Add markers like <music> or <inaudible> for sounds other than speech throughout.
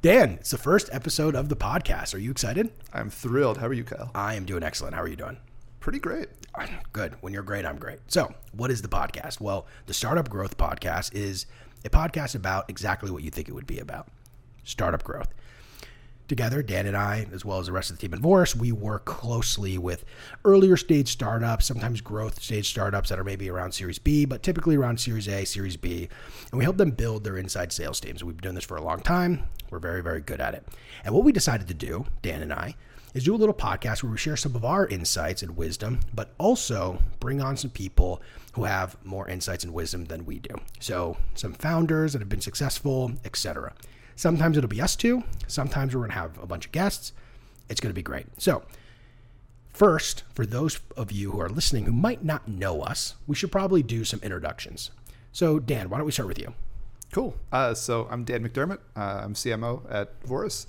Dan, it's the first episode of the podcast. Are you excited? I'm thrilled. How are you, Kyle? I am doing excellent. How are you doing? Pretty great. Good. When you're great, I'm great. So, what is the podcast? Well, the Startup Growth Podcast is a podcast about exactly what you think it would be about startup growth. Together, Dan and I, as well as the rest of the team at Vouris, we work closely with earlier stage startups, sometimes growth stage startups that are maybe around Series B, but typically around Series A, Series B. And we help them build their inside sales teams. We've been doing this for a long time. We're very, very good at it. And what we decided to do, Dan and I, is do a little podcast where we share some of our insights and wisdom, but also bring on some people who have more insights and wisdom than we do. So, some founders that have been successful, etc. Sometimes it'll be us two. Sometimes we're going to have a bunch of guests. It's going to be great. So, first, for those of you who are listening who might not know us, we should probably do some introductions. So, Dan, why don't we start with you? Cool. Uh, so I'm Dan McDermott. Uh, I'm CMO at Vouris.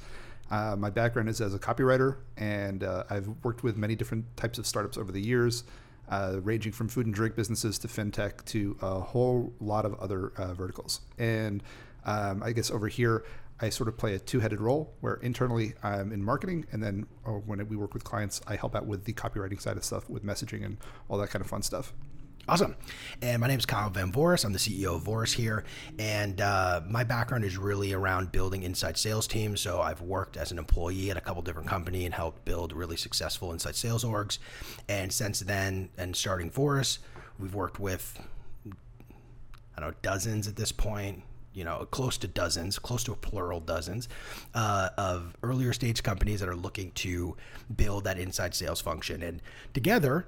Uh, my background is as a copywriter, and uh, I've worked with many different types of startups over the years, uh, ranging from food and drink businesses to fintech to a whole lot of other uh, verticals. And um, I guess over here, I sort of play a two-headed role where internally I'm in marketing, and then when we work with clients, I help out with the copywriting side of stuff, with messaging and all that kind of fun stuff. Awesome. And my name is Kyle Vamvouris. I'm the CEO of Vouris here. And uh, my background is really around building inside sales teams. So I've worked as an employee at a couple different companies and helped build really successful inside sales orgs. And since then, and starting Vouris, we've worked with, I don't know, dozens at this point, you know, close to dozens, close to a plural dozens uh, of earlier stage companies that are looking to build that inside sales function. And together,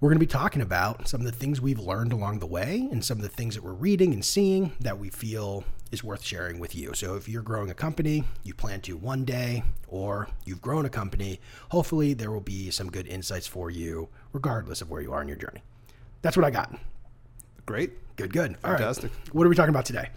we're going to be talking about some of the things we've learned along the way and some of the things that we're reading and seeing that we feel is worth sharing with you. So, if you're growing a company, you plan to one day, or you've grown a company, hopefully there will be some good insights for you, regardless of where you are in your journey. That's what I got. Great. Good, good. Fantastic. What are we talking about today?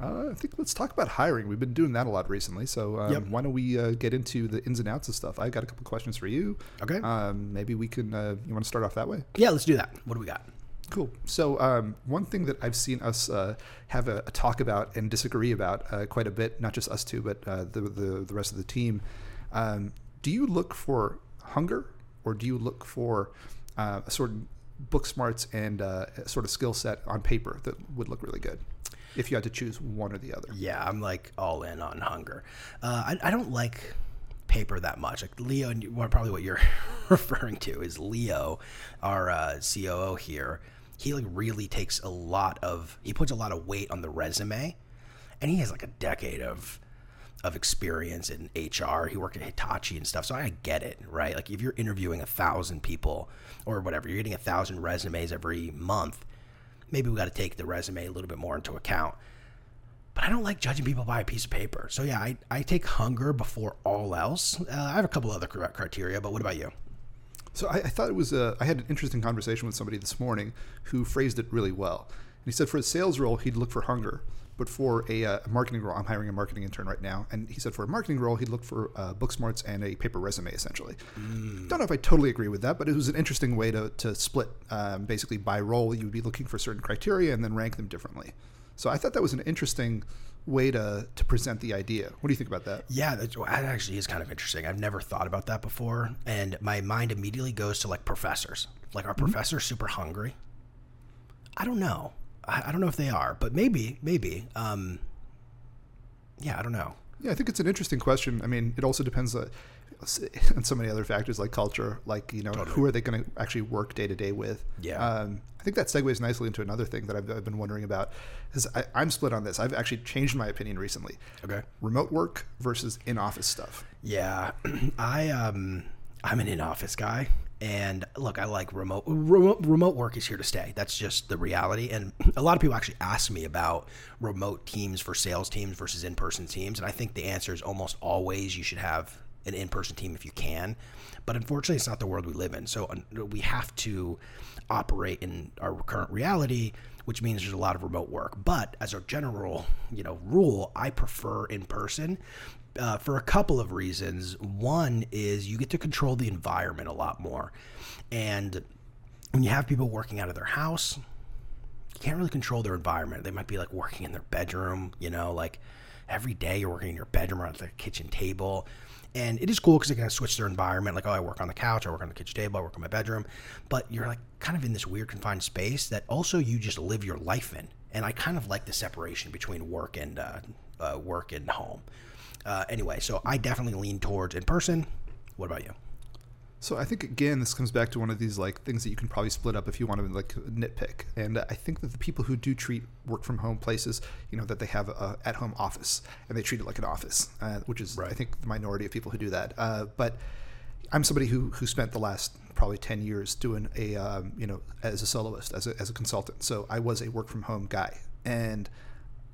Uh, I think let's talk about hiring. We've been doing that a lot recently. So um, yep. why don't we uh, get into the ins and outs of stuff? I got a couple questions for you. Okay. Um, maybe we can. Uh, you want to start off that way? Yeah, let's do that. What do we got? Cool. So um, one thing that I've seen us uh, have a, a, talk about and disagree about uh, quite a bit, not just us two, but uh, the, the, the rest of the team. Um, do you look for hunger, or do you look for a sort of book smarts and a sort of skill set on paper that would look really good? If you had to choose one or the other. Yeah, I'm like all in on hunger. Uh, I, I don't like paper that much. Like Leo, probably what you're <laughs> referring to is Leo, our uh, COO here. He like really takes a lot of he puts a lot of weight on the resume, and he has like a decade of of experience in HR. He worked at Hitachi and stuff, so I get it, right? Like if you're interviewing a thousand people or whatever, you're getting a thousand resumes every month maybe we got to take the resume a little bit more into account. But I don't like judging people by a piece of paper. So yeah, I, I take hunger before all else. Uh, I have a couple other criteria, but what about you? So I, I thought it was a, I had an interesting conversation with somebody this morning who phrased it really well. And he said for a sales role, he'd look for hunger but for a, uh, marketing role, I'm hiring a marketing intern right now, and he said for a marketing role, he'd look for uh, book smarts and a paper resume, essentially. Mm. Don't know if I totally agree with that, but it was an interesting way to, to split. Um, basically, by role, you would be looking for certain criteria and then rank them differently. So I thought that was an interesting way to to present the idea. What do you think about that? Yeah, that actually is kind of interesting. I've never thought about that before, and my mind immediately goes to like professors. Like, are mm-hmm. professors super hungry? I don't know. I, don't know if they are, but maybe, maybe. Um, yeah, I don't know. Yeah, I think it's an interesting question. I mean, it also depends uh, on so many other factors like culture, like you know, totally. who are they going to actually work day to day with? Yeah. Um, I think that segues nicely into another thing that I've, I've been wondering about. Is I, I'm split on this. I've actually changed my opinion recently. Okay. Remote work versus in office stuff. Yeah, <clears throat> I um, I'm an in office guy. And look, I like remote, remote remote work is here to stay. That's just the reality. And a lot of people actually ask me about remote teams for sales teams versus in person teams, and I think the answer is almost always you should have an in person team if you can. But unfortunately, it's not the world we live in. So we have to operate in our current reality, which means there's a lot of remote work. But as a general, you know, rule, I prefer in person uh, for a couple of reasons. One is you get to control the environment a lot more. And when you have people working out of their house, you can't really control their environment. They might be like working in their bedroom, you know, like every day you're working in your bedroom or at the kitchen table. And it is cool because they of switch their environment. Like, oh, I work on the couch, I work on the kitchen table, I work in my bedroom. But you're like kind of in this weird confined space that also you just live your life in. And I kind of like the separation between work and uh, uh, work and home. Uh, anyway, so I definitely lean towards in person. What about you? So I think again, this comes back to one of these like things that you can probably split up if you want to like nitpick. And I think that the people who do treat work from home places, you know, that they have a at home office and they treat it like an office, uh, which is right. I think the minority of people who do that. Uh, but I'm somebody who who spent the last probably 10 years doing a um, you know as a soloist as a, as a consultant so i was a work from home guy and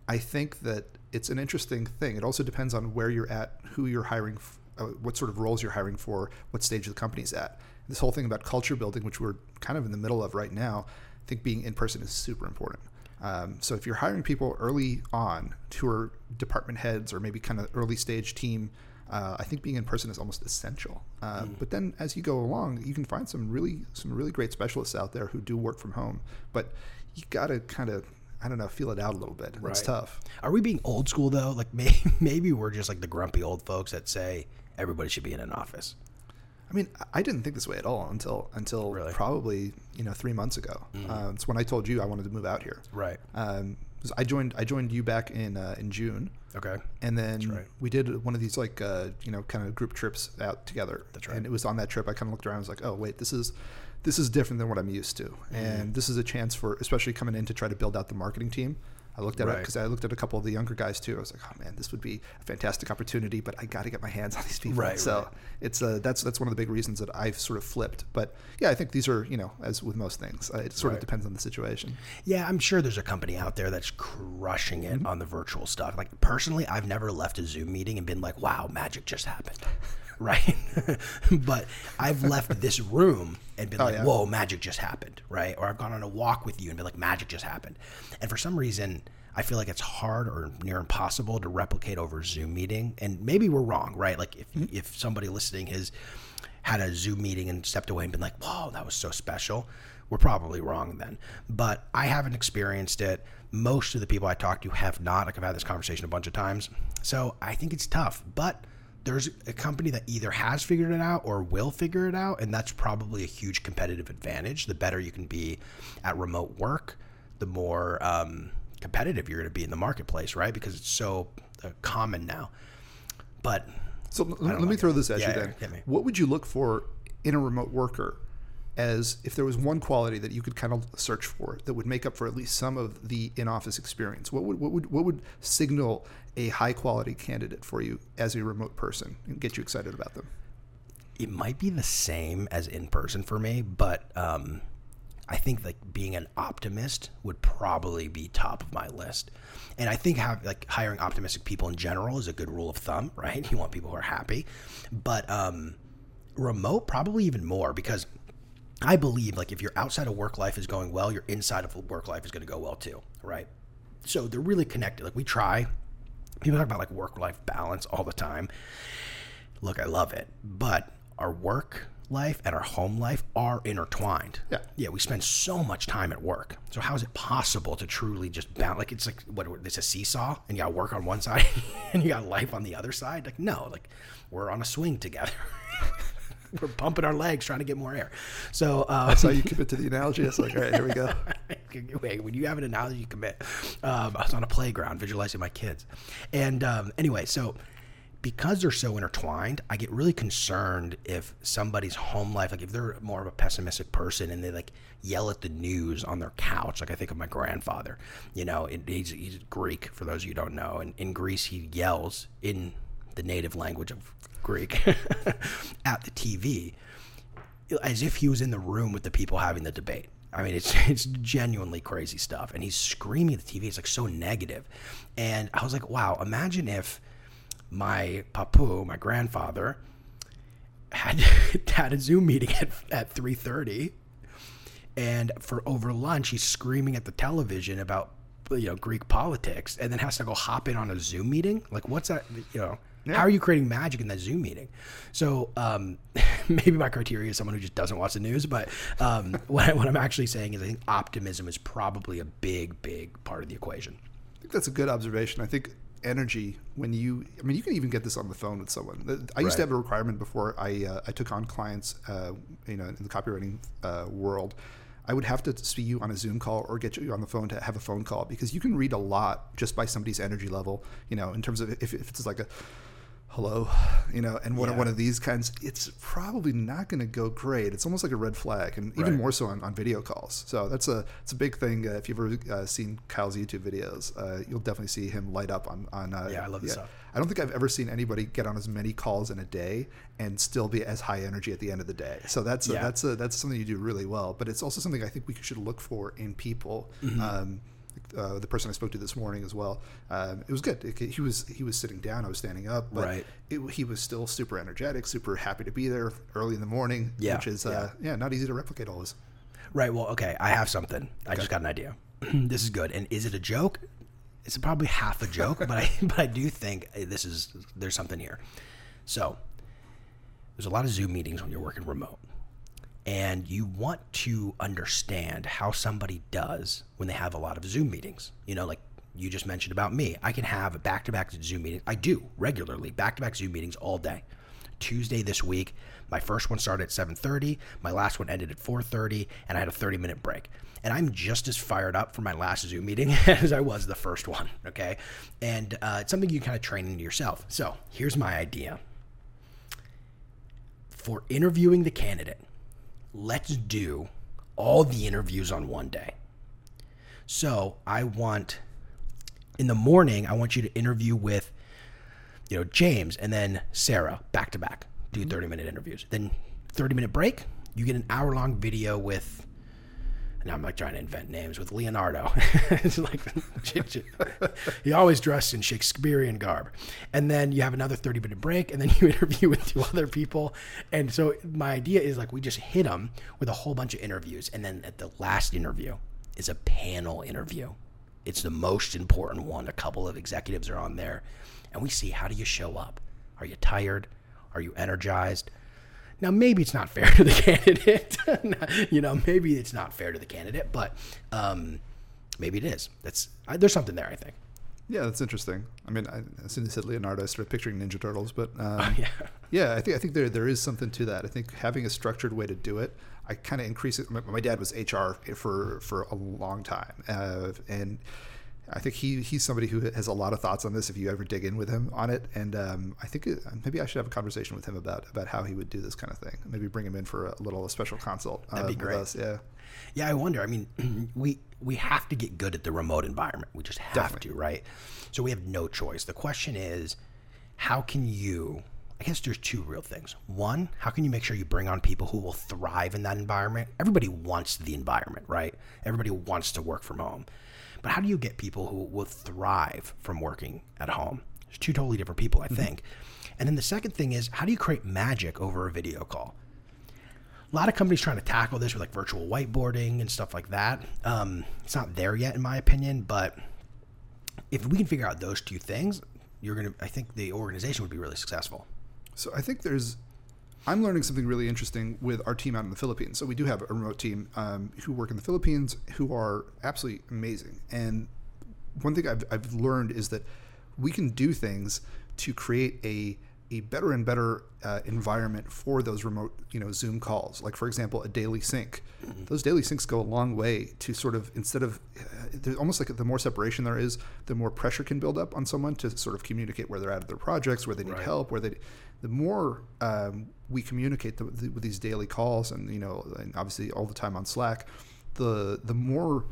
i think that it's an interesting thing it also depends on where you're at who you're hiring uh, what sort of roles you're hiring for, what stage the company's at. This whole thing about culture building, which we're kind of in the middle of right now, I think being in person is super important. Um, so if you're hiring people early on who are department heads or maybe kind of early stage team, uh, I think being in person is almost essential. Uh, mm. But then as you go along, you can find some really some really great specialists out there who do work from home. But you got to kind of I don't know, feel it out a little bit. Right. It's tough. Are we being old school though? Like maybe, <laughs> maybe we're just like the grumpy old folks that say everybody should be in an office. I mean, I didn't think this way at all until until really? probably you know three months ago. Mm. Uh, it's when I told you I wanted to move out here. Right. Um, I joined I joined you back in uh, in June. Okay. And then right. we did one of these like uh, you know kind of group trips out together. That's right. And it was on that trip I kind of looked around. and was like, oh wait, this is this is different than what I'm used to, mm. and this is a chance for especially coming in to try to build out the marketing team. I looked at right. it because I looked at a couple of the younger guys too. I was like, oh man, this would be a fantastic opportunity, but I got to get my hands on these people. Right. So right. it's uh, that's that's one of the big reasons that I've sort of flipped. But yeah, I think these are you know as with most things, uh, it sort of depends on the situation. Yeah, I'm sure there's a company out there that's crushing it mm-hmm. on the virtual stuff. Like personally, I've never left a Zoom meeting and been like, wow, magic just happened. Right? <laughs> but I've left this room and been oh, like, yeah. whoa, magic just happened, right? Or I've gone on a walk with you and been like, magic just happened. And for some reason, I feel like it's hard or near impossible to replicate over Zoom meeting. And maybe we're wrong, right? Like if, mm-hmm. if somebody listening has had a Zoom meeting and stepped away and been like, whoa, that was so special, we're probably wrong then. But I haven't experienced it. Most of the people I talk to have not. Like I've had this conversation a bunch of times. So I think it's tough. But there's a company that either has figured it out or will figure it out. And that's probably a huge competitive advantage. The better you can be at remote work, the more um, competitive you're going to be in the marketplace, right? Because it's so uh, common now. But so let, let like me it. throw this at yeah, you then. What would you look for in a remote worker as if there was one quality that you could kind of search for that would make up for at least some of the in-office experience what would what would what would signal a high quality candidate for you as a remote person and get you excited about them it might be the same as in person for me but um, I think like being an optimist would probably be top of my list. And I think have like hiring optimistic people in general is a good rule of thumb, right? <laughs> You want people who are happy. But um remote probably even more because I believe like if your outside of work life is going well, your inside of work life is going to go well too, right? So they're really connected. Like we try. People talk about like work life balance all the time. Look, I love it, but our work life and our home life are intertwined. Yeah. Yeah, we spend so much time at work. So how is it possible to truly just balance? Like it's like what? It's a seesaw, and you got work on one <laughs> side, and you got life on the other side. Like no, like we're on a swing together. <laughs> <laughs> we're pumping our legs trying to get more air. So uh, that's how you commit to the analogy. It's like, all right, here we go. <laughs> Wait, when you have an analogy, you commit. Um, I was on a playground visualizing my kids, and um, anyway, so because they're so intertwined, I get really concerned if somebody's home life, like if they're more of a pessimistic person and they like yell at the news on their couch. Like I think of my grandfather, you know, he's, he's Greek for those of you who don't know. And in Greece, he yells in the native language of Greek <laughs> at the TV as if he was in the room with the people having the debate. I mean, it's <laughs> it's genuinely crazy stuff, and he's screaming at the TV. It's like so negative, and I was like, wow. Imagine if my papu, my grandfather, had <laughs> had a Zoom meeting at at three thirty, and for over lunch, he's screaming at the television about you know Greek politics, and then has to go hop in on a Zoom meeting. Like, what's that? You know yeah. How are you creating magic in that Zoom meeting? So um, <laughs> maybe my criteria is someone who just doesn't watch the news, but um, <laughs> what, I, what I'm actually saying is I think optimism is probably a big, big part of the equation. I think that's a good observation. I think energy when you. I mean, you can even get this on the phone with someone. I used to have a requirement before I uh, I took on clients, uh, you know, in the copywriting uh, world. I would have to see you on a Zoom call or get you on the phone to have a phone call because you can read a lot just by somebody's energy level. You know, in terms of if, if it's like a hello, you know, and one, Yeah. one of these kinds, it's probably not going to go great. It's almost like a red flag, and even Right. more so on, on video calls. So that's a it's a big thing. Uh, if you've ever uh, seen Kyle's YouTube videos, uh, you'll definitely see him light up on on. Uh, Yeah, I love this stuff. I don't think I've ever seen anybody get on as many calls in a day and still be as high energy at the end of the day. So that's a, that's a, that's something you do really well. But it's also something I think we should look for in people. Mm-hmm. Um, uh, the person I spoke to this morning as well. Um, it was good. It- he was he was sitting down. I was standing up. But Right. It, he was still super energetic, super happy to be there early in the morning. Yeah, Which is uh, yeah, not easy to replicate always. Right. Well, okay. I have something. I just got an idea. <clears throat> this is good. And is it a joke? It's probably half a joke, but I <laughs> but I do think uh, this is there's something here. So there's a lot of Zoom meetings when you're working remote, and you want to understand how somebody does when they have a lot of Zoom meetings. You know, like you just mentioned about me. I can have back-to-back Zoom meetings. I do regularly back-to-back Zoom meetings all day. Tuesday this week, my first one started at 7:30, my last one ended at 4:30, and I had a 30-minute break. And I'm just as fired up for my last Zoom meeting <laughs> as I was the first one. Okay, and uh, it's something you kind of train into yourself. So here's my idea for interviewing the candidate. Let's do all the interviews on one day. So I want in the morning, I want you to interview with, you know, James and then Sarah back to back. Do mm-hmm. 30 minute interviews. Then 30 minute break. You get an hour long video with. Now I'm like trying to invent names with Leonardo. <laughs> it's like he always dressed in Shakespearean garb, and then you have another 30 minute break, and then <laughs> you interview with two other people. And so my idea is like we just hit them with a whole bunch of interviews, and then at the last interview is a panel interview. It's the most important one. A couple of executives are on there, and we see how do you show up? Are you tired? Are you energized? Now, maybe it's not fair <laughs> to the candidate. <laughs> you know, maybe it's not fair to the candidate, but um, maybe it is. That's I, there's something there. I think. Yeah, that's interesting. I mean, I, as soon as you said Leonardo, I started picturing Ninja Turtles, but <laughs> um, Yeah. yeah, I think I think there there is something to that. I think having a structured way to do it, I kind of increase it. My, my dad was HR for for a long time, uh, and I think he he's somebody who has a lot of thoughts on this. If you ever dig in with him on it, and um, I think it, maybe I should have a conversation with him about about how he would do this kind of thing. Maybe bring him in for a little special consult. That'd be uh, with great. us. Yeah. Yeah, I wonder. I mean, <clears throat> we we have to get good at the remote environment. We just have Definitely. to, right? So we have no choice. The question is, how can you? I guess there's two real things. One, how can you make sure you bring on people who will thrive in that environment? Everybody wants the environment, right? Everybody wants to work from home. But how do you get people who will thrive from working at home? There's two totally different people, I think. And then the second thing is, how do you create magic over a video call? a lot of companies trying to tackle this with like virtual whiteboarding and stuff like that. Um, it's not there yet, in my opinion. But if we can figure out those two things, you're gonna. I think the organization would be really successful. So I think there's, I'm learning something really interesting with our team out in the Philippines. So we do have a remote team um, who work in the Philippines who are absolutely amazing. And one thing I've, I've learned is that we can do things to create a a better and better uh, environment for those remote, you know, Zoom calls. Like for example, a daily sync. Those daily syncs go a long way to sort of instead of uh, there's almost like the more separation there is, the more pressure can build up on someone to sort of communicate where they're at at their projects, where they need Right. help, where they. The more um, we communicate the, the, with these daily calls, and you know, and obviously all the time on Slack, the the more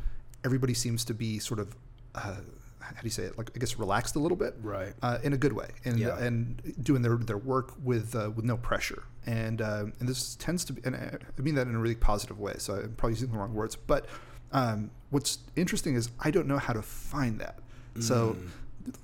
everybody seems to be sort of. Uh, how do you say it? Like I guess relaxed a little bit, Right. Uh, in a good way, and Yeah. and doing their, their work with uh, with no pressure, and uh, and this tends to be, and I I mean that in a really positive way. So I'm probably using the wrong words, but um, what's interesting is I don't know how to find that. So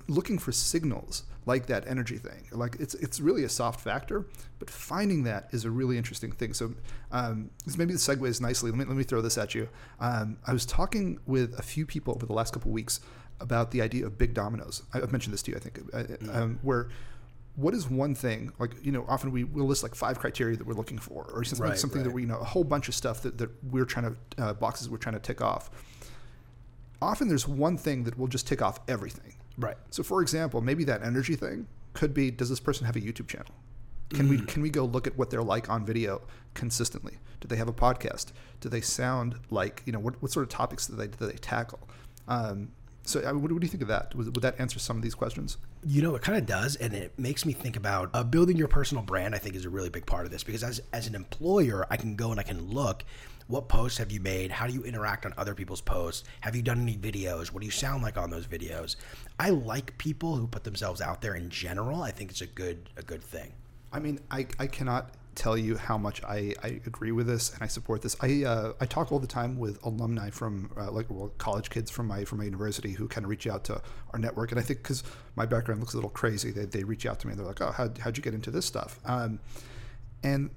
looking for signals like that energy thing, like it's it's really a soft factor, but finding that is a really interesting thing. So um, this maybe the segues nicely. Let me let me throw this at you. Um, I was talking with a few people over the last couple of weeks about the idea of big dominoes. I- I've mentioned this to you, I think, uh, um, where what is one thing like you know often we will list like five criteria that we're looking for or something, Right, something that we you know a whole bunch of stuff that, that we're trying to uh, boxes we're trying to tick off often there's one thing that will just tick off everything Right. So, for example, maybe that energy thing could be: Does this person have a YouTube channel? Can we can we go look at what they're like on video consistently? Do they have a podcast? Do they sound like you know what, what sort of topics do they do they tackle? Um, so, I mean, what, what do you think of that? Would, would that answer some of these questions? You know, it kind of does, and it makes me think about uh, building your personal brand. I think is a really big part of this because as as an employer, I can go and I can look. What posts have you made? How do you interact on other people's posts? Have you done any videos? What do you sound like on those videos? I like people who put themselves out there in general. I think it's a good a good thing. I mean, I, I cannot tell you how much I, I agree with this and I support this. I uh, I talk all the time with alumni from uh, like well, college kids from my from my university who kind of reach out to our network, and I think because my background looks a little crazy, they, they reach out to me and they're like, oh, how how'd you get into this stuff? Um, and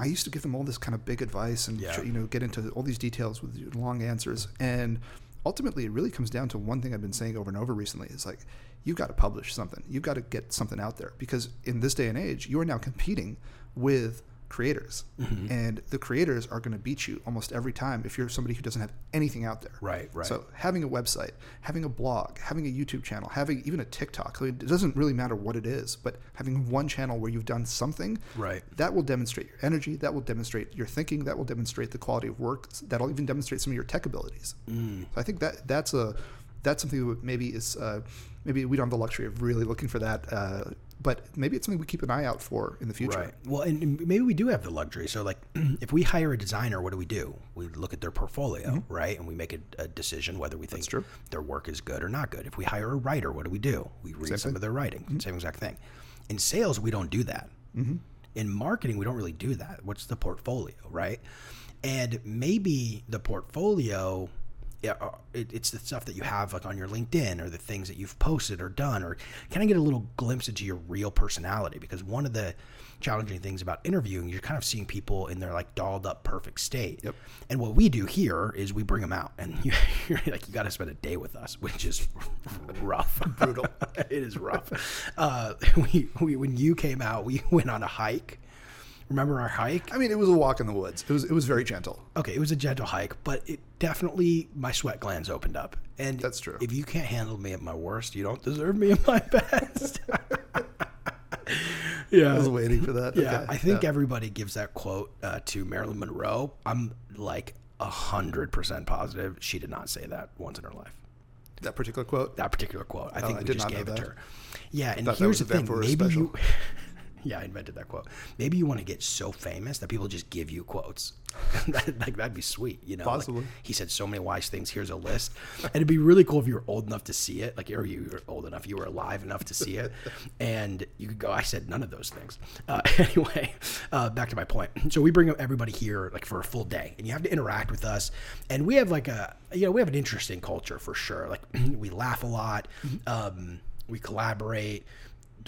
I used to give them all this kind of big advice and Yeah. you know get into all these details with long answers and ultimately it really comes down to one thing I've been saying over and over recently is like you've got to publish something you've got to get something out there because in this day and age you are now competing with creators Mm-hmm. and the creators are going to beat you almost every time if you're somebody who doesn't have anything out there Right, right. so having a website having a blog having a youtube channel having even a tiktok it doesn't really matter what it is but having one channel where you've done something Right. that will demonstrate your energy that will demonstrate your thinking that will demonstrate the quality of work that'll even demonstrate some of your tech abilities Mm. so i think that that's a that's something that maybe is uh, maybe we don't have the luxury of really looking for that uh, but maybe it's something we keep an eye out for in the future Right. Well, and and maybe we do have the luxury. So, like, <clears throat> if we hire a designer, what do we do? We look at their portfolio, right? And we make a, a decision whether we think Mm-hmm. their work is good or not good. If we hire a writer, what do we do? We read some thing. Mm-hmm. of their writing. Same exact thing. In sales, we don't do that. In marketing, we don't really do that. What's the portfolio, right? And maybe the portfolio it's the stuff that you have like on your LinkedIn or the things that you've posted or done, or kind of get a little glimpse into your real personality. Because one of the challenging things about interviewing, you're kind of seeing people in their like dolled up perfect state. Yep. And what we do here is we bring them out, and <laughs> you, you're like you got to spend a day with us, which is rough, brutal. <laughs> it is rough. Uh, <laughs> we, we when you came out, we went on a hike. Remember our hike? i mean it was a walk in the woods it was it was very gentle okay, it was a gentle hike, but it definitely my sweat glands opened up. And That's true. If you can't handle me at my worst, you don't deserve me at my <laughs> best. <laughs> yeah. i was waiting for that yeah, Okay. I think Yeah. everybody gives that quote uh, to Marilyn Monroe. I'm like a hundred percent positive she did not say that once in her life. that particular quote That particular quote. I think Oh, I we did just not gave it to her. Yeah, and here's the thing. Maybe special. you. <laughs> yeah, I invented that quote. Maybe you want to get so famous that people just give you quotes. <laughs> that, like that'd be sweet, you know. Like, Possibly. he said so many wise things. Here's a list, and it'd be really cool if you were old enough to see it. Like, or you were old enough, you were alive enough to see it, <laughs> and you could go. I said none of those things. Uh, <laughs> anyway, uh, back to my point. So we bring everybody here like for a full day, and you have to interact with us, and we have like a you know we have an interesting culture for sure. Like <clears throat> we laugh a lot, um, we collaborate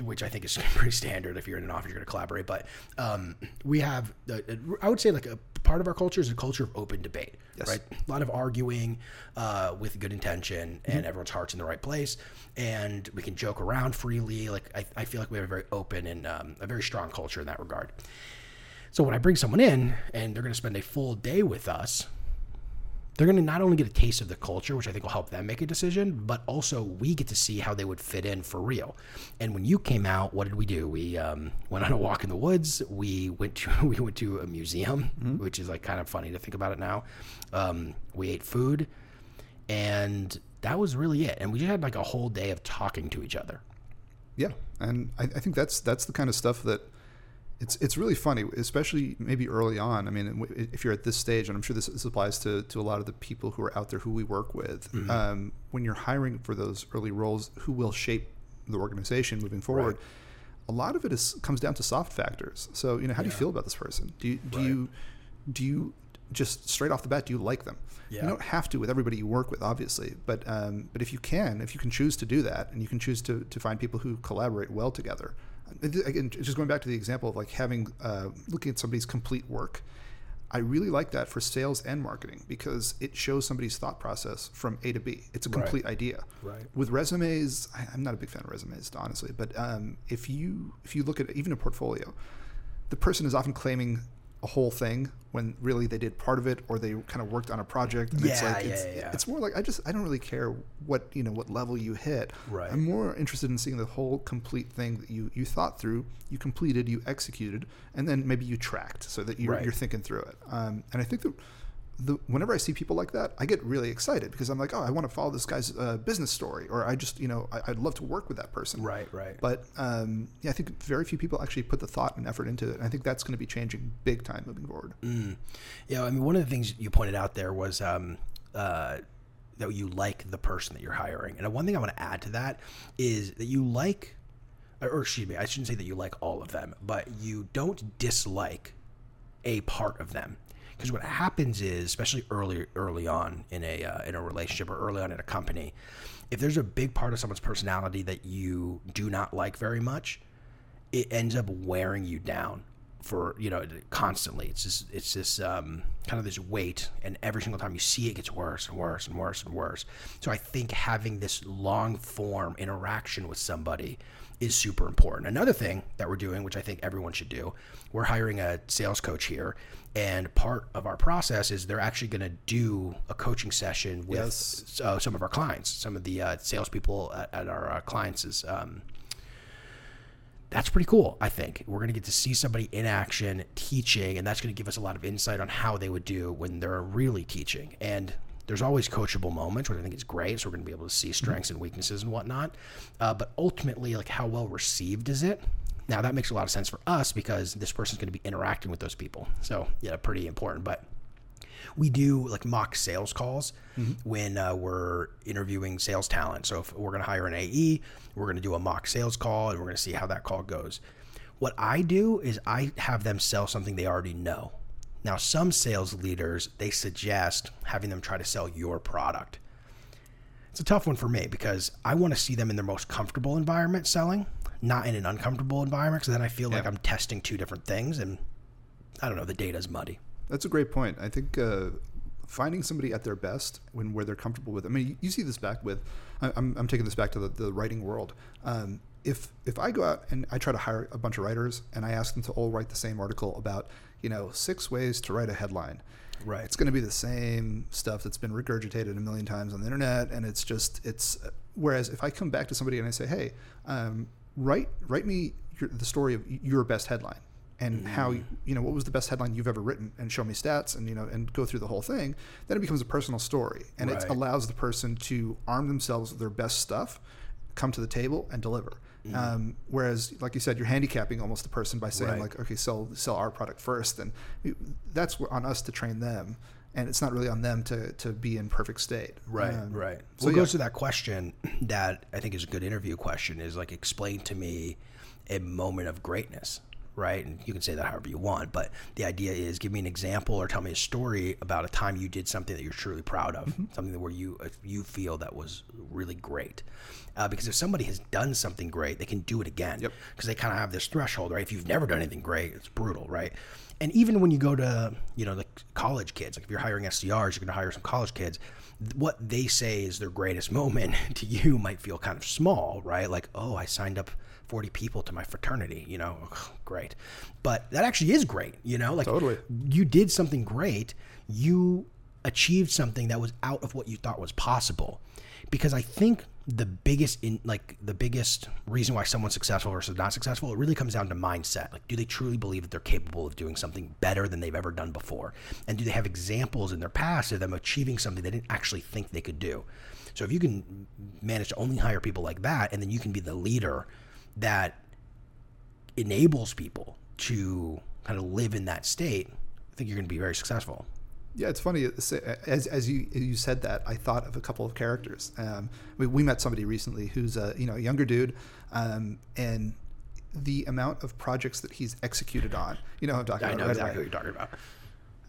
which I think is <laughs> pretty standard. If you're in an office, you're going to collaborate. But um, we have, uh, I would say, like a part of our culture is a culture of open debate, Yes. right? A lot of arguing uh, with good intention, and everyone's heart's in the right place, and we can joke around freely. Like I, I feel like we have a very open and um, a very strong culture in that regard. So when I bring someone in and they're going to spend a full day with us, they're going to not only get a taste of the culture, which I think will help them make a decision, but also we get to see how they would fit in for real. And when you came out, what did we do? We um, went on a walk in the woods. We went to <laughs> we went to a museum, which is like kind of funny to think about it now. Um, we ate food, and that was really it. And we just had like a whole day of talking to each other. Yeah, and I, I think that's that's the kind of stuff that it's it's really funny, especially maybe early on. I mean, if you're at this stage, and I'm sure this, this applies to to a lot of the people who are out there who we work with. Mm-hmm. Um, when you're hiring for those early roles, who will shape the organization moving forward. A lot of it is comes down to soft factors. So, you know, how do you feel about this person? Do you do Right. you do you just straight off the bat do you like them? Yeah. You don't have to with everybody you work with, obviously, but um, but if you can, if you can choose to do that, and you can choose to, to find people who collaborate well together, again, just going back to the example of like having uh, looking at somebody's complete work, I really like that for sales and marketing because it shows somebody's thought process from A to B. It's a Right. complete idea. Right. With resumes, I'm not a big fan of resumes, honestly, but um, if you if you look at even a portfolio, the person is often claiming a whole thing when really they did part of it or they kind of worked on a project. And it's Yeah, like yeah, it's, yeah. it's more like I just I don't really care what you know what level you hit. Right. I'm more interested in seeing the whole complete thing that you you thought through, you completed, you executed, and then maybe you tracked so that you're Right. you're thinking through it. Um, and I think that the whenever I see people like that, I get really excited because I'm like, oh, I want to follow this guy's uh, business story, or I just you know I, I'd love to work with that person. Right, right. But um, yeah, I think very few people actually put the thought and effort into it. And I think that's going to be changing big time moving forward. Mm. Yeah, I mean, one of the things you pointed out there was um, uh, that you like the person that you're hiring, and one thing I want to add to that is that you like, or or excuse me, I shouldn't say that you like all of them, but you don't dislike a part of them. Because what happens is, especially early early on in a uh, in a relationship or early on in a company, if there's a big part of someone's personality that you do not like very much, it ends up wearing you down for you know constantly. It's just it's this um, kind of this weight and every single time you see it, it gets worse and worse and worse and worse. So i think having this long form interaction with somebody is super important another thing that we're doing which i think everyone should do we're hiring a sales coach here and part of our process is they're actually going to do a coaching session with Yes. uh, some of our clients some of the uh, salespeople at, at our uh, clients' um, that's pretty cool. I think we're going to get to see somebody in action teaching, and that's going to give us a lot of insight on how they would do when they're really teaching. And there's always coachable moments, which I think is great. So we're going to be able to see strengths and weaknesses and whatnot. Uh, but ultimately, like how well received is it? Now that makes a lot of sense for us because this person's going to be interacting with those people. So yeah, pretty important. But we do like mock sales calls when uh, we're interviewing sales talent. So if we're going to hire an AE, we're going to do a mock sales call and we're going to see how that call goes. What I do is I have them sell something they already know. Now, some sales leaders, they suggest having them try to sell your product. It's a tough one for me because I want to see them in their most comfortable environment selling, not in an uncomfortable environment because then I feel like I'm testing two different things and I don't know, the data is muddy. That's a great point. I think uh, finding somebody at their best when where they're comfortable with. I mean, you, see this back with. I'm, I'm taking this back to the, the writing world. Um, if if I go out and I try to hire a bunch of writers and I ask them to all write the same article about you know six ways to write a headline, Right. it's going to be the same stuff that's been regurgitated a million times on the internet, and it's just it's. Whereas if I come back to somebody and I say, hey, um, write write me your, the story of your best headline and how you know what was the best headline you've ever written and show me stats and you know and go through the whole thing then it becomes a personal story and it allows the person to arm themselves with their best stuff come to the table and deliver um, whereas like you said you're handicapping almost the person by saying Right. like okay sell sell our product first and that's on us to train them and it's not really on them to to be in perfect state Right, Um, right. so So it yeah. goes to that question that I think is a good interview question is like explain to me a moment of greatness, right? And you can say that however you want, but the idea is give me an example or tell me a story about a time you did something that you're truly proud of, Mm-hmm. something where you uh, you feel that was really great. Uh, because if somebody has done something great, they can do it again. Yep. Because they kind of have this threshold, right? If you've never done anything great, it's brutal, right? And even when you go to, you know, the college kids, like if you're hiring SDRs, you're going to hire some college kids. What they say is their greatest moment <laughs> to you might feel kind of small, right? Like, oh, I signed up 40 people to my fraternity, you know, great. But that actually is great, you know, like Totally. you did something great. You achieved something that was out of what you thought was possible. Because I think the biggest in like the biggest reason why someone's successful versus not successful, it really comes down to mindset. Like do they truly believe that they're capable of doing something better than they've ever done before? And do they have examples in their past of them achieving something they didn't actually think they could do? So if you can manage to only hire people like that and then you can be the leader that enables people to kind of live in that state, I think you're going to be very successful. Yeah, it's funny. As, as you you said that, I thought of a couple of characters. Um, we, we met somebody recently who's a you know a younger dude, um, and the amount of projects that he's executed on. You know, I'm talking I about know right exactly away. what you're talking about.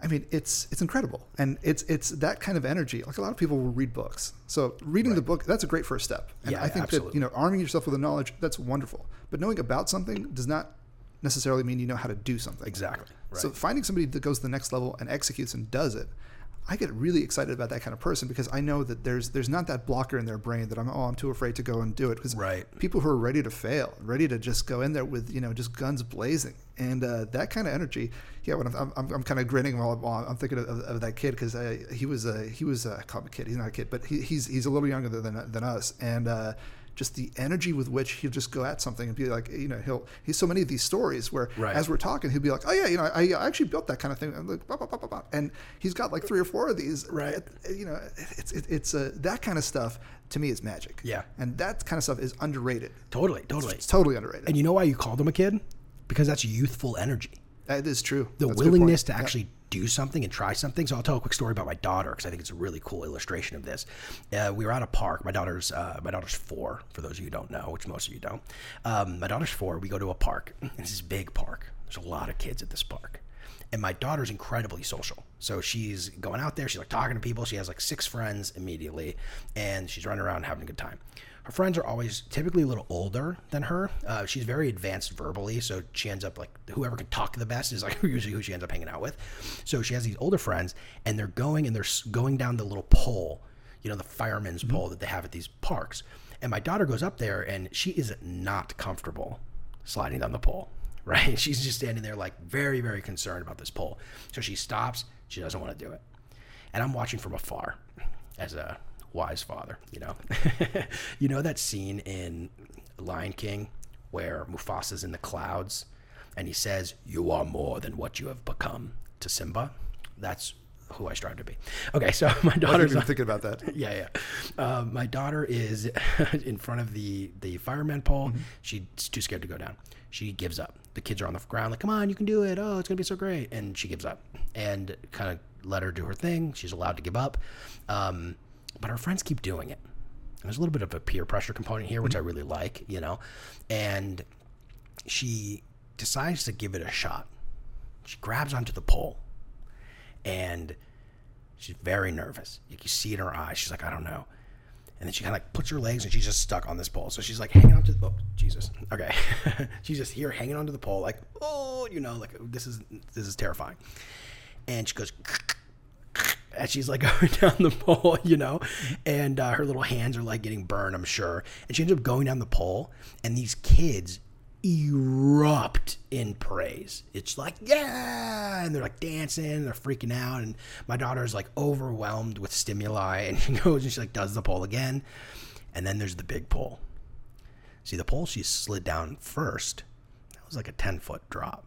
I mean, it's it's incredible, and it's it's that kind of energy. Like a lot of people will read books, so reading the book that's a great first step. And Yeah, I think that you know arming yourself with the knowledge that's wonderful, but knowing about something does not necessarily mean you know how to do something. Exactly. Right. So finding somebody that goes to the next level and executes and does it, I get really excited about that kind of person because I know that there's there's not that blocker in their brain that I'm oh I'm too afraid to go and do it because Right. people who are ready to fail, ready to just go in there with you know just guns blazing, and uh, that kind of energy. Yeah, when I'm I'm, I'm kind of grinning while, while I'm thinking of, of that kid because he was a he was a, I call him a kid. He's not a kid, but he, he's he's a little younger than than us, and. Uh, just the energy with which he'll just go at something and be like, you know, he'll he's so many of these stories where Right. as we're talking, he'll be like, oh yeah, you know, I, I actually built that kind of thing. I'm like, blah, blah, blah, blah, blah. and he's got like three or four of these. Right. You know, it's it, it's uh, that kind of stuff to me is magic. Yeah. And that kind of stuff is underrated. Totally, totally. It's totally underrated. And you know why you called him a kid? Because that's youthful energy. that is true. The That's a good point. willingness to actually do something and try something. So I'll tell a quick story about my daughter because I think it's a really cool illustration of this. Uh, we were at a park. My daughter's uh, my daughter's four. For those of you don't know, which most of you don't, um, my daughter's four. We go to a park. <laughs> It's this is big park. There's a lot of kids at this park. And my daughter's incredibly social. So she's going out there, she's like talking to people. She has like six friends immediately, and she's running around having a good time. Her friends are always typically a little older than her. Uh, she's very advanced verbally, so she ends up like whoever can talk the best is like <laughs> usually who she ends up hanging out with. So she has these older friends, and they're going and they're going down the little pole, you know, the fireman's pole that they have at these parks. And my daughter goes up there, and she is not comfortable sliding down the pole. <laughs> Right? She's just standing there like very, very concerned about this pole. So she stops. She doesn't want to do it. And I'm watching from afar as a wise father, you know. <laughs> you know that scene in Lion King where Mufasa's in the clouds and he says, You are more than what you have become to Simba? That's who I strive to be. Okay, so <laughs> my daughter's even thinking about that. yeah, yeah. Um, my daughter is in front of the the fireman pole. Mm-hmm. She's too scared to go down. She gives up. The kids are on the ground, like, "Come on, you can do it! Oh, it's gonna be so great!" And she gives up, and kind of let her do her thing. She's allowed to give up, um, but her friends keep doing it. And there's a little bit of a peer pressure component here, which I really like, you know. And she decides to give it a shot. She grabs onto the pole, and She's very nervous. You can see it in her eyes. She's like, I don't know. And then she kind of like puts her legs and she's just stuck on this pole. So she's like hanging onto the, oh, Jesus. Okay. <laughs> she's just here hanging onto the pole, like, oh, you know, like this is, this is terrifying. And she goes, <laughs> and she's like <laughs> going down the pole, you know, and uh, her little hands are like getting burned, I'm sure. And she ends up going down the pole, and these kids erupt in praise. It's like, yeah, and they're like dancing, and they're freaking out, and my daughter's like overwhelmed with stimuli, and <laughs> she goes and she like does the pole again, and then there's the big pole. See, the pole she slid down first, that was like a 10 foot drop.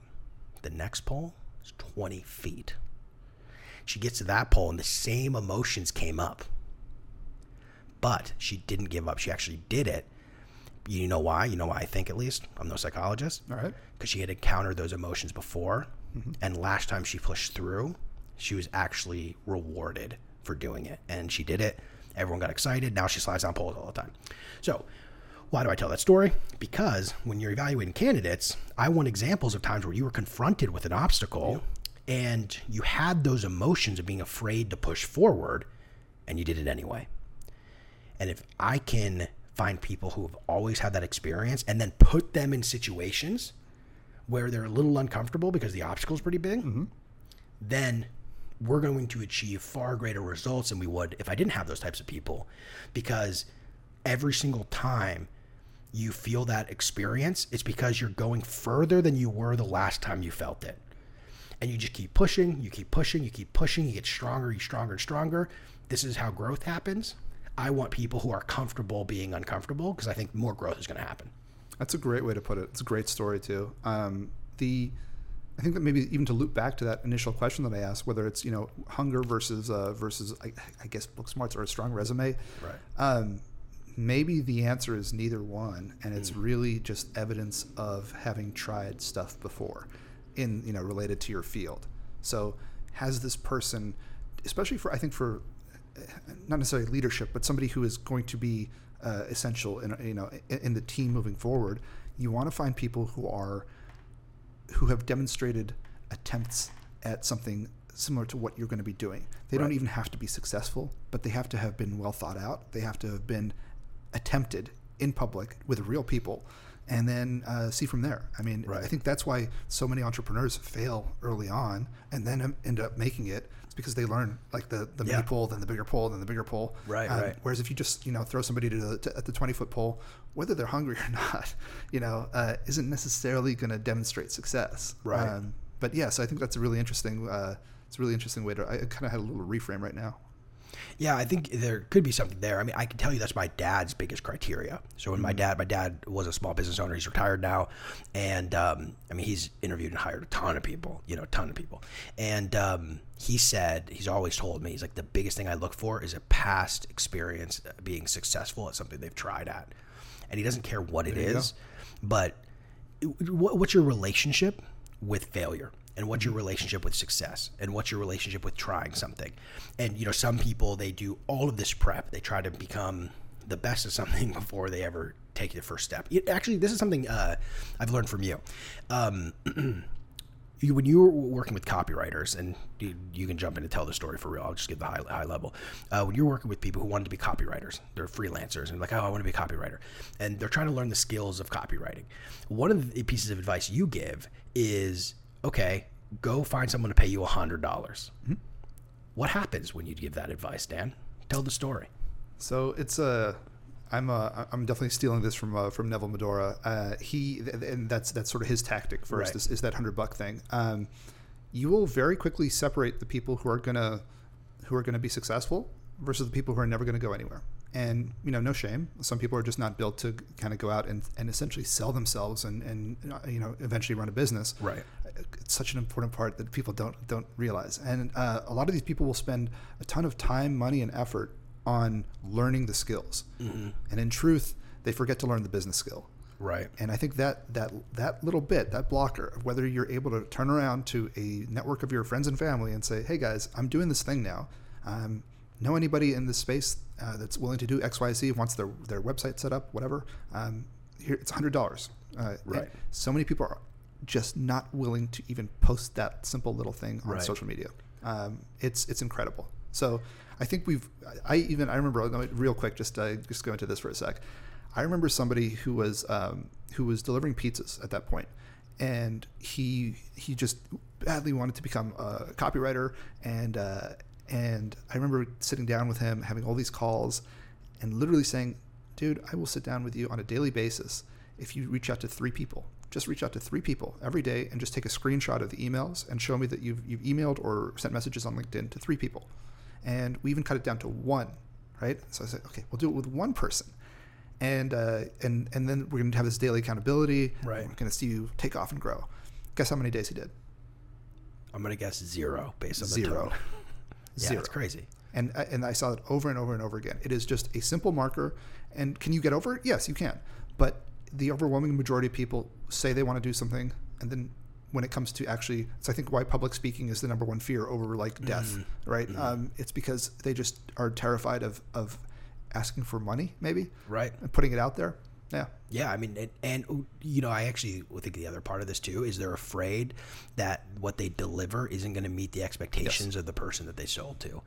The next pole is 20 feet. She gets to that pole and the same emotions came up. But she didn't give up. She actually did it. You know why? You know why I think at least? I'm no psychologist. All right. Because she had encountered those emotions before. Mm-hmm. And last time she pushed through, she was actually rewarded for doing it. And she did it. Everyone got excited. Now she slides down poles all the time. So, why do I tell that story? Because when you're evaluating candidates, I want examples of times where you were confronted with an obstacle and you had those emotions of being afraid to push forward and you did it anyway. And if I can find people who have always had that experience and then put them in situations where they're a little uncomfortable because the obstacle is pretty big, mm-hmm. then we're going to achieve far greater results than we would if I didn't have those types of people. Because every single time you feel that experience, it's because you're going further than you were the last time you felt it. And you just keep pushing, you keep pushing, you keep pushing, you get stronger, you stronger and stronger. This is how growth happens. I want people who are comfortable being uncomfortable because I think more growth is going to happen. That's a great way to put it. It's a great story too. Um, the I think that maybe even to loop back to that initial question that I asked, whether it's you know hunger versus uh, versus I, I guess book smarts or a strong resume, Right. um, maybe the answer is neither one, and it's really just evidence of having tried stuff before, in you know related to your field. So has this person, especially for I think for not necessarily leadership, but somebody who is going to be uh, essential in you know in, in the team moving forward, you want to find people who are who have demonstrated attempts at something similar to what you're going to be doing. They don't even have to be successful, but they have to have been well thought out. They have to have been attempted in public with real people, and then uh, see from there. I mean, I think that's why so many entrepreneurs fail early on and then end up making it. Because they learn like the the Yeah. mini pole, then the bigger pole, then the bigger pole. Right, Um, right. Whereas if you just you know throw somebody to the to, at the twenty foot pole, whether they're hungry <laughs> or not, you know, uh, isn't necessarily going to demonstrate success. Right. Um, but yeah, so I think that's a really interesting. Uh, it's a really interesting way to. I kind of had a little reframe right now. Yeah, I think there could be something there. I mean, I can tell you that's my dad's biggest criteria. So when my dad, my dad was a small business owner. He's retired now, and um, I mean, he's interviewed and hired a ton of people. You know, a ton of people. And um, he said he's always told me he's like the biggest thing I look for is a past experience being successful at something they've tried at, and he doesn't care what it go. but what's your relationship with failure and what's your relationship with success and what's your relationship with trying something and you know some people they do all of this prep they try to become the best of something <laughs> before they ever take the first step It- actually this is something uh, i've learned from you um, <clears throat> you, when you were working with copywriters, and you, you can jump in and tell the story for real. I'll just give the high, high level. Uh, when you're working with people who wanted to be copywriters, they're freelancers, and like, oh, I want to be a copywriter, and they're trying to learn the skills of copywriting. One of the pieces of advice you give is, okay, go find someone to pay you a hundred dollars. What happens when you give that advice, Dan? Tell the story. So it's a. I'm uh, I'm definitely stealing this from uh, from Neville Medhora. Uh, he and that's that's sort of his tactic first Right. is, is that hundred buck thing. Um, you will very quickly separate the people who are gonna who are gonna be successful versus the people who are never gonna go anywhere. And you know, no shame. Some people are just not built to kind of go out and, and essentially sell themselves and and you know eventually run a business Right. It's such an important part that people don't don't realize. And uh, a lot of these people will spend a ton of time, money, and effort on learning the skills. And in truth, they forget to learn the business skill. Right. And I think that that that little bit, that blocker of whether you're able to turn around to a network of your friends and family and say, "Hey guys, I'm doing this thing now. Um, know anybody in this space uh, that's willing to do X, Y, Z? Wants their their website set up, whatever? Um, here, it's hundred dollars. Uh, Right. So many people are just not willing to even post that simple little thing on Right. social media. Um, it's it's incredible. So I think we've. I even I remember real quick. Just uh, just go into this for a sec. I remember somebody who was um, who was delivering pizzas at that point, and he he just badly wanted to become a copywriter, and uh, and I remember sitting down with him, having all these calls, and literally saying, "Dude, I will sit down with you on a daily basis if you reach out to three people. Just reach out to three people every day, and just take a screenshot of the emails and show me that you've you've emailed or sent messages on LinkedIn to three people." And we even cut it down to one, right? So I said, "Okay, we'll do it with one person." and uh, and and then we're going to have this daily accountability. Right. We're going to see you take off and grow. Guess how many days he did? I'm gonna guess zero based on the Zero. tone. <laughs> yeah, Zero. it's crazy. And and I saw it over and over and over again. It is just a simple marker. And can you get over it? Yes, you can. But the overwhelming majority of people say they want to do something, and then when it comes to actually, it's I think why public speaking is the number one fear over like death, Mm-hmm. right? Um, it's because they just are terrified of of asking for money, maybe, Right. and putting it out there. Yeah. Yeah, I mean, it, and you know, I actually think the other part of this too is they're afraid that what they deliver isn't going to meet the expectations of the person that they sold to,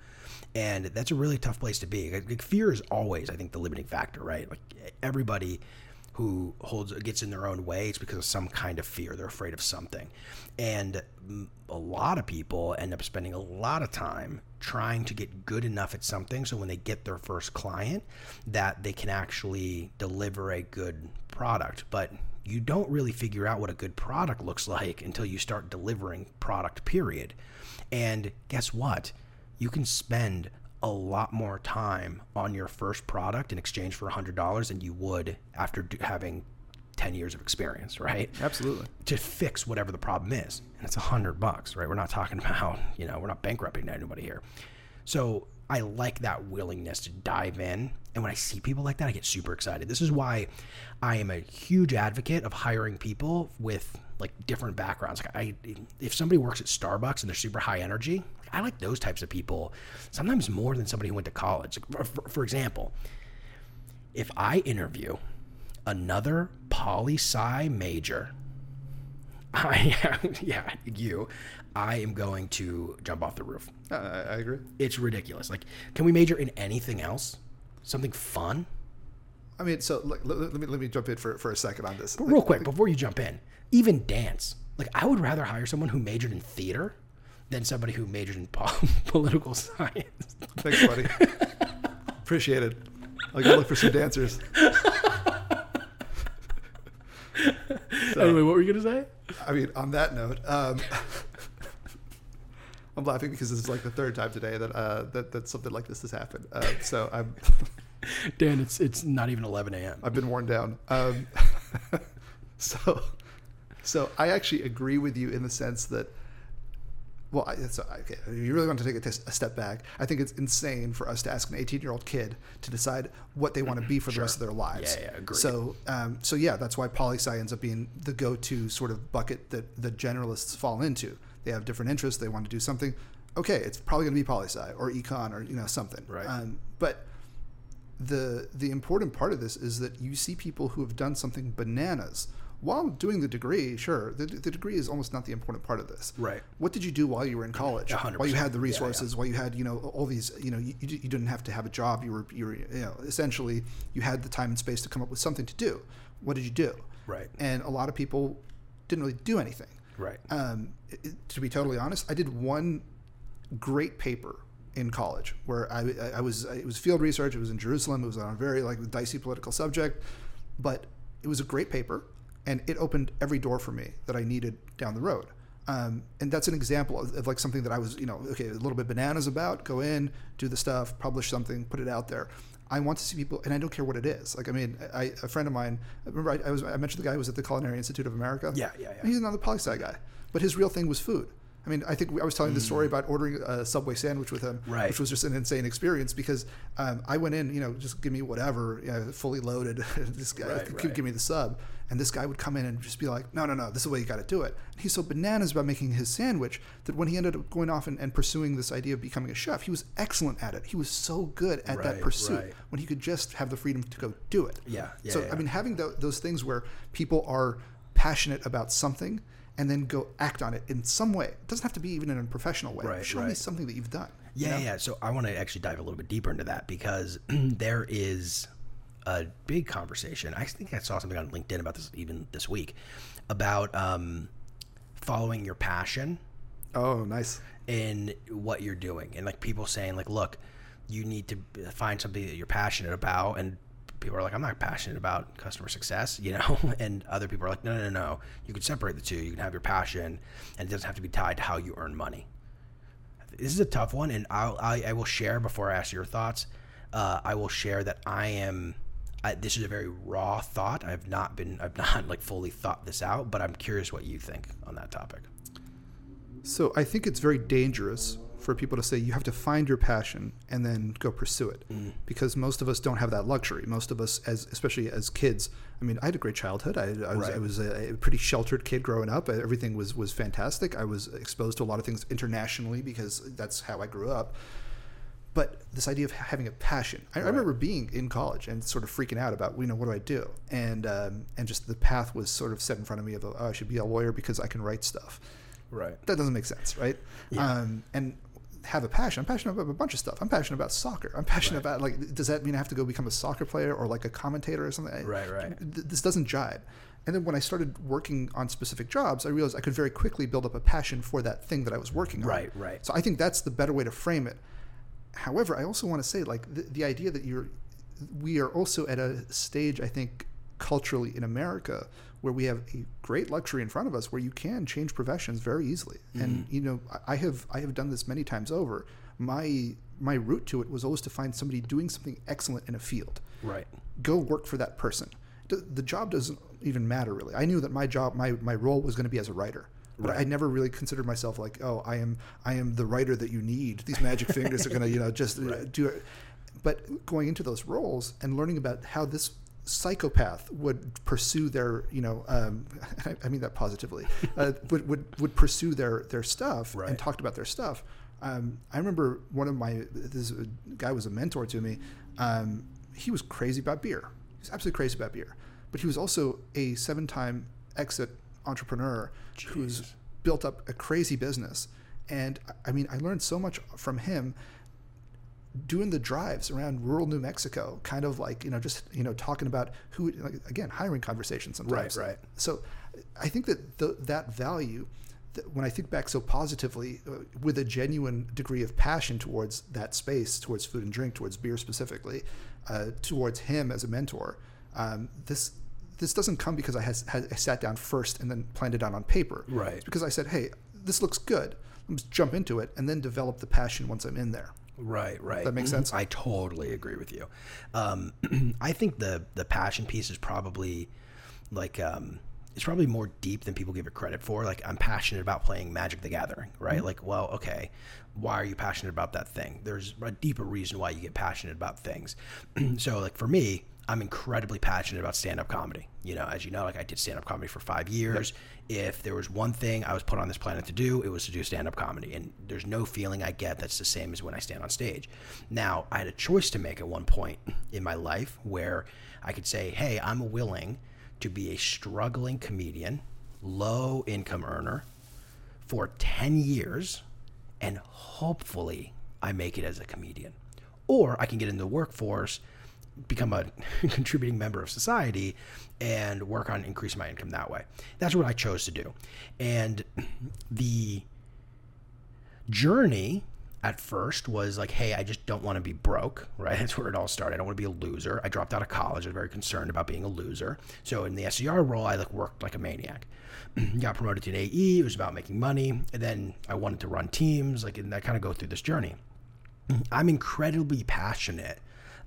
and that's a really tough place to be. Like, fear is always, I think, the limiting factor, right? Like everybody who holds gets in their own way, it's because of some kind of fear. They're afraid of something, and a lot of people end up spending a lot of time trying to get good enough at something so when they get their first client that they can actually deliver a good product. But you don't really figure out what a good product looks like until you start delivering product period. And guess what? You can spend a lot more time on your first product in exchange for $100 than you would after do- having 10 years of experience right Absolutely. to fix whatever the problem is. And it's a hundred bucks, right? We're not talking <laughs> about, you know, we're not bankrupting anybody here. So I like that willingness to dive in. And when I see people like that, I get super excited. This is why I am a huge advocate of hiring people with like different backgrounds. Like I, if somebody works at Starbucks and they're super high energy, I like those types of people sometimes more than somebody who went to college. Like, for, for example, if I interview another poli sci major, <laughs> I yeah you, I am going to jump off the roof. I, I agree. It's ridiculous. Like, can we major in anything else? Something fun? I mean, so like, let, let me let me jump in for, for a second on this. But real quick before you jump in, even dance. Like, I would rather hire someone who majored in theater than somebody who majored in po- <laughs> political science. Thanks, buddy. Appreciate it. I'll go look for some dancers. So- anyway, what were you gonna say? I mean, on that note, um, <laughs> I'm laughing because this is like the third time today that uh, that, that something like this has happened. Uh, so I'm <laughs> Dan, it's it's not even 11 a.m. I've been worn down. Um, so so I actually agree with you in the sense that. Well, okay, if you really want to take a, step back, I think it's insane for us to ask an 18 year old kid to decide what they want to be for the rest of their lives. Yeah, yeah, agreed. So, um, so yeah, that's why poli sci ends up being the go to sort of bucket that the generalists fall into. They have different interests. They want to do something. Okay, it's probably going to be poli sci or econ or you know something. Right. Um, but the the important part of this is that you see people who have done something bananas while doing the degree. Sure, the, the degree is almost not the important part of this. Right. What did you do while you were in college? A hundred While you had the percent. Yeah, yeah. resources, while you had you know all these you know you, you didn't have to have a job. You were you were you know essentially you had the time and space to come up with something to do. What did you do? Right. And a lot of people didn't really do anything. Right. Um, it- to be totally honest, I did one great paper in college where I, I- I was it was field research. It was in Jerusalem. It was on a very like dicey political subject, but it was a great paper, and it opened every door for me that I needed down the road. Um, and that's an example of, of like something that I was, you know, okay, a little bit bananas about. Go in, do the stuff, publish something, put it out there. I want to see people, and I don't care what it is. Like, I mean, I, a friend of mine, remember I, I was, I mentioned the guy who was at the Culinary Institute of America. Yeah, yeah, yeah. He's another poli sci guy, but his real thing was food. I mean, I think I was telling the story about ordering a Subway sandwich with him, Mm. Right. which was just an insane experience because um, I went in, you know, just give me whatever, you know, fully loaded. <laughs> this guy Right, give, right. give me the sub, and this guy would come in and just be like, "No, no, no, this is the way you got to do it." And he's so bananas about making his sandwich that when he ended up going off and, and pursuing this idea of becoming a chef, he was excellent at it. He was so good at that pursuit when he could just have the freedom to go do it. Yeah, yeah, so yeah. I mean, having tho- those things where people are passionate about something and then go act on it in some way. It doesn't have to be even in a professional way. Right, Show me something that you've done. you Yeah, know? yeah. So I want to actually dive a little bit deeper into that because <clears throat> there is a big conversation. I think I saw something on LinkedIn about this even this week about um, following your passion Oh, nice. in what you're doing, and like people saying like, look, you need to find something that you're passionate about, and people are like, I'm not passionate about customer success, you know, <laughs> and other people are like, no, no, no, no. You can separate the two. You can have your passion, and it doesn't have to be tied to how you earn money. This is a tough one, and I'll, I, I will share before I ask your thoughts. Uh, I will share that I am. I, this is a very raw thought. I've not been. I've <laughs> not like fully thought this out, but I'm curious what you think on that topic. So I think it's very dangerous for people to say you have to find your passion and then go pursue it Mm. because most of us don't have that luxury. Most of us, as especially as kids, I mean, I had a great childhood. I, I was, I was a, a pretty sheltered kid growing up. Everything was was fantastic. I was exposed to a lot of things internationally because that's how I grew up. But this idea of having a passion, I, I remember being in college and sort of freaking out about, you know, what do I do? And um, and just the path was sort of set in front of me of, oh, I should be a lawyer because I can write stuff Right. that doesn't make sense, right? Um, and have a passion. I'm passionate about a bunch of stuff. I'm passionate about soccer. I'm passionate about like, does that mean I have to go become a soccer player or like a commentator or something? Right, right. This doesn't jibe. And then when I started working on specific jobs, I realized I could very quickly build up a passion for that thing that I was working on. Right, right. So I think that's the better way to frame it. However, I also want to say like the, the idea that you're, we are also at a stage I think culturally in America where we have a great luxury in front of us where you can change professions very easily. And Mm-hmm. you know, I- have I have done this many times over. My my route to it was always to find somebody doing something excellent in a field Right. go work for that person. The, the job doesn't even matter really. I knew that my job, my, my role was going to be as a writer, but I never really considered myself like, oh, I am I am the writer that you need. These magic fingers are going to you know just <laughs> uh, do it. But going into those roles and learning about how this psychopath would pursue their you know um, I, <laughs> I mean that positively uh, would, would would pursue their their stuff Right. and talked about their stuff. Um, I remember one of my this guy was a mentor to me. Um, he was crazy about beer. He was absolutely crazy about beer, but he was also a seven-time exit entrepreneur who's built up a crazy business. And I mean, I learned so much from him doing the drives around rural New Mexico, kind of like you know, just you know, talking about who like, again hiring conversations sometimes. Right, right. So I think that the, that value th- when I think back so positively, uh, with a genuine degree of passion towards that space, towards food and drink, towards beer specifically, uh, towards him as a mentor, um, this this doesn't come because I, has, had, I sat down first and then planned it out on paper. Right. It's because I said, hey, this looks good. Let's jump into it and then develop the passion once I'm in there. Right, right. That makes sense? I totally agree with you. Um, <clears throat> I think the the passion piece is probably like um, it's probably more deep than people give it credit for. Like I'm passionate about playing Magic the Gathering, right? Like, well, okay, why are you passionate about that thing? There's a deeper reason why you get passionate about things. <clears throat> so, like for me, I'm incredibly passionate about stand up comedy. You know, as you know, like I did stand up comedy for five years. If there was one thing I was put on this planet to do, it was to do stand up comedy. And there's no feeling I get that's the same as when I stand on stage. Now, I had a choice to make at one point in my life where I could say, hey, I'm willing to be a struggling comedian, low income earner for 10 years, and hopefully I make it as a comedian. Or I can get into the workforce, become a <laughs> contributing member of society, and work on increasing my income that way. That's what I chose to do. And <clears throat> the journey at first was like, hey, I just don't want to be broke, right? That's where it all started. I don't want to be a loser. I dropped out of college. I was very concerned about being a loser. So in the SDR role, I like worked like a maniac. <clears throat> Got promoted to an AE. It was about making money. And then I wanted to run teams, like, and I kind of go through this journey. <clears throat> I'm incredibly passionate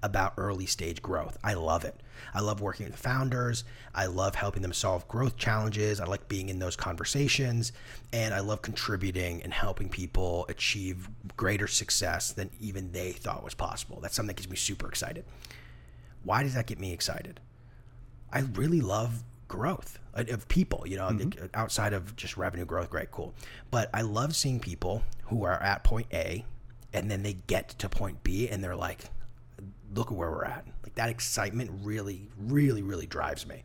about early stage growth. I love it. I love working with founders. I love helping them solve growth challenges. I like being in those conversations. And I love contributing and helping people achieve greater success than even they thought was possible. That's something that gets me super excited. Why does that get me excited? I really love growth of people, you know, mm-hmm. outside of just revenue growth. Great, cool. But I love seeing people who are at point A and then they get to point B and they're like, look at where we're at. Like that excitement really, really, really drives me.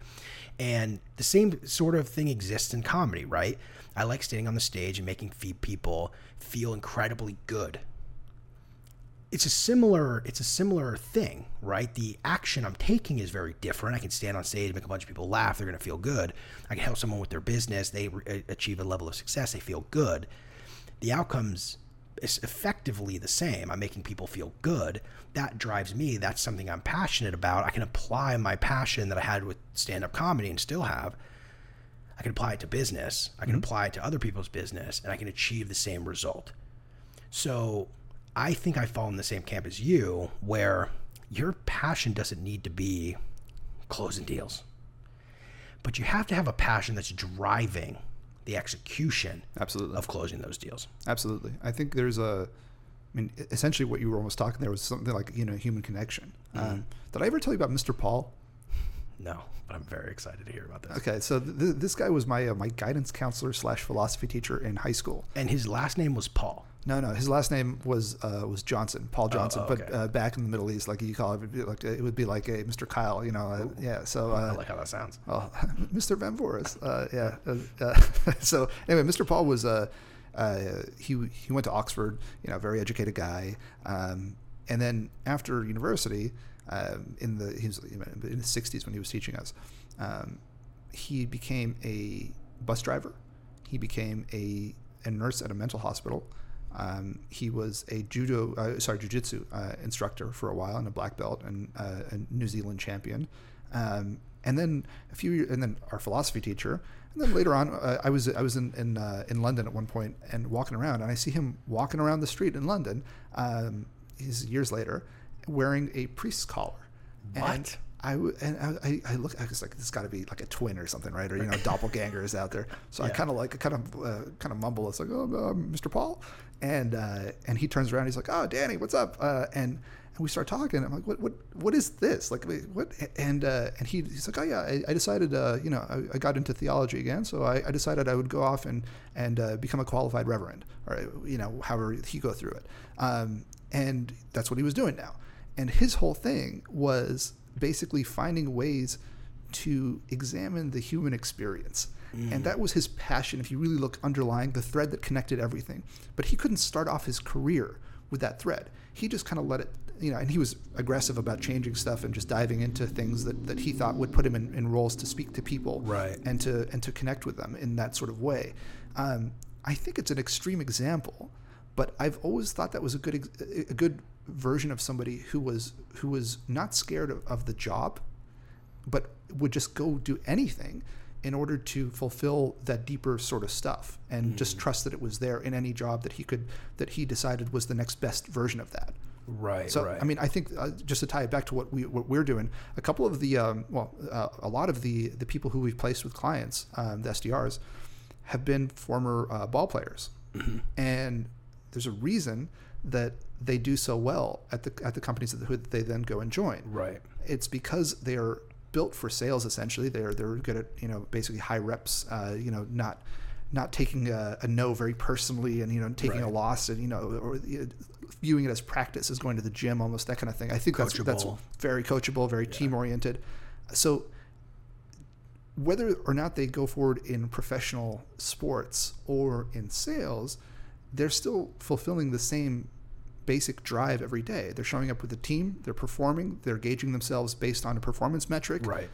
And the same sort of thing exists in comedy, right? I like standing on the stage and making people feel incredibly good. It's a similar it's a similar thing, right? The action I'm taking is very different. I can stand on stage, and make a bunch of people laugh, they're going to feel good. I can help someone with their business, they re- achieve a level of success, they feel good. The outcomes effectively the same. I'm making people feel good. That drives me. That's something I'm passionate about. I can apply my passion that I had with stand up comedy and still have. I can apply it to business. I can mm-hmm. apply it to other people's business and I can achieve the same result. So I think I fall in the same camp as you where your passion doesn't need to be closing deals. But you have to have a passion that's driving the execution absolutely of closing those deals. Absolutely, I think there's a. I mean, essentially, what you were almost talking there was something like you know human connection. Mm-hmm. Um, did I ever tell you about Mr. Paul? No, but I'm very excited to hear about this. Okay, so th- this guy was my uh, my guidance counselor slash philosophy teacher in high school, and his last name was Paul. No, no, his last name was uh, was Johnson, Paul oh, Johnson. Oh, oh, okay. But uh, back in the Middle East, like you call it, it would be like it would be like a Mr. Kyle, you know. Uh, yeah, so I uh, like how that sounds. Well, <laughs> Mr. Vamvouris, uh, yeah. <laughs> so anyway, Mr. Paul was he he went to Oxford, you know, very educated guy, um, and then after university, um, in the he was in the '60s when he was teaching us, um, he became a bus driver. He became a a nurse at a mental hospital. Um, he was a judo, uh, sorry, jujitsu uh, instructor for a while and a black belt and uh, a New Zealand champion. Um, and then a few, years, and then our philosophy teacher. And then later on, uh, I was I was in in, uh, in London at one point and walking around, and I see him walking around the street in London. Um, he's years later, wearing a priest's collar. What? And I and I, I look. I was like, this has got to be like a twin or something, right? Or you know, doppelganger is out there. So yeah. I kind of like, kind of, uh, kind of mumble. It's like, oh, uh, Mr. Paul, and uh, and he turns around. He's like, oh, Danny, what's up? Uh, and and we start talking. I'm like, what what what is this? Like, what? And uh, and he, he's like, oh yeah, I, I decided, uh, you know, I, I, got into theology again, so I, I, decided I would go off and and uh, become a qualified reverend, or you know, however he go through it. Um, and that's what he was doing now. And his whole thing was basically finding ways to examine the human experience. Mm. And that was his passion, if you really look underlying the thread that connected everything. But he couldn't start off his career with that thread. He just kind of let it, you know, and he was aggressive about changing stuff and just diving into things that, that he thought would put him in, in roles to speak to people right. and to and to connect with them in that sort of way. Um, I think it's an extreme example, but I've always thought that was a good a good version of somebody who was who was not scared of, of the job, but would just go do anything in order to fulfill that deeper sort of stuff and just trust that it was there in any job that he could that he decided was the next best version of that. Right. So right. I mean, I think uh, just to tie it back to what we what we're doing, a couple of the um, well, uh, a lot of the the people who we've placed with clients, um, the SDRs, have been former uh, ball players, and there's a reason that they do so well at the at the companies that they then go and join. right. It's because they are built for sales. Essentially, they're they're good at you know basically high reps. Uh, you know, not not taking a, a no very personally, and you know taking a loss, and you know or you know, viewing it as practice, as going to the gym, almost that kind of thing. I think that's that's very coachable, very team oriented. So whether or not they go forward in professional sports or in sales, they're still fulfilling the same basic drive every day. They're showing up with a team, they're performing, they're gauging themselves based on a performance metric. Right.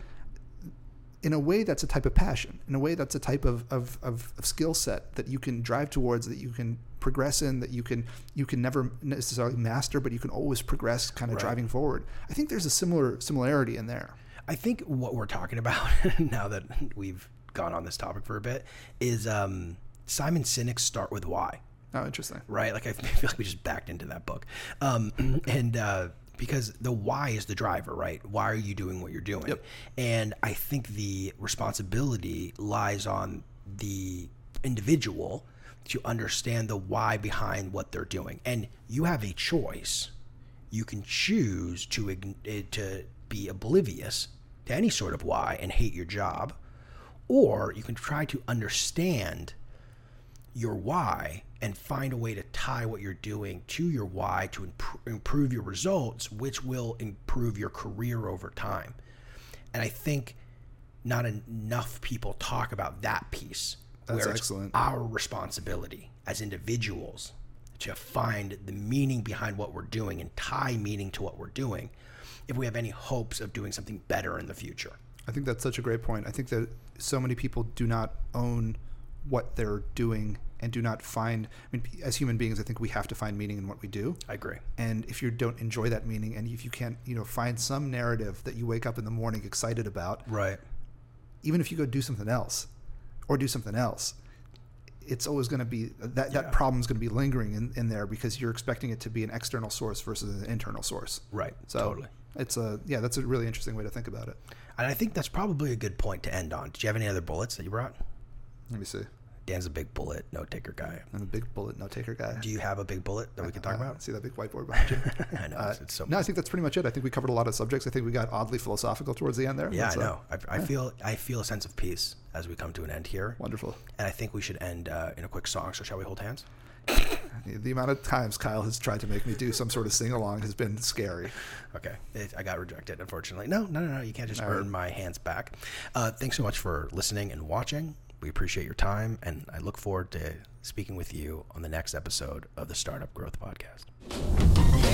In a way, that's a type of passion. In a way, that's a type of, of, of, of skill set that you can drive towards, that you can progress in, that you can you can never necessarily master, but you can always progress, kind of Right. driving forward. I think there's a similar similarity in there. I think what we're talking about <laughs> now that we've gone on this topic for a bit is um, Simon Sinek's Start with Why. Oh, interesting. right? Like I <laughs> feel like we just backed into that book, um, <clears throat> and uh, because the why is the driver, right? Why are you doing what you're doing? Yep. And I think the responsibility lies on the individual to understand the why behind what they're doing, and you have a choice. You can choose to eh, to be oblivious to any sort of why and hate your job, or you can try to understand your why and find a way to tie what you're doing to your why to imp- improve your results, which will improve your career over time. And I think not enough people talk about that piece. That's where it's excellent. our responsibility as individuals to find the meaning behind what we're doing and tie meaning to what we're doing if we have any hopes of doing something better in the future. I think that's such a great point. I think that so many people do not own what they're doing and do not find. I mean, as human beings, I think we have to find meaning in what we do. I agree. And if you don't enjoy that meaning, and if you can't, you know, find some narrative that you wake up in the morning excited about, Right. even if you go do something else, or do something else, it's always going to be uh, that that Yeah. problem's going to be lingering in, in there because you're expecting it to be an external source versus an internal source. Right. So totally. it's a yeah, that's a really interesting way to think about it. And I think that's probably a good point to end on. Did you have any other bullets that you brought? Let me see. Dan's a big bullet note taker guy. I'm a big bullet note taker guy. Do you have a big bullet that we can talk Uh, about? See that big whiteboard behind you? <laughs> I know Uh, it's, so. no, I think that's pretty much it. I think we covered a lot of subjects. I think we got oddly philosophical towards the end there. yeah, That's, I uh, know. I, I feel I feel a sense of peace as we come to an end here, Wonderful. and I think we should end uh, in a quick song. So shall we hold hands? <laughs> The amount of times Kyle has tried to make me do some sort of sing along has been scary. Okay, it, I got rejected, unfortunately. No, no, no, no. You can't just All earn right. my hands back. Uh, thanks so much for listening and watching. We appreciate your time, and I look forward to speaking with you on the next episode of the Startup Growth Podcast.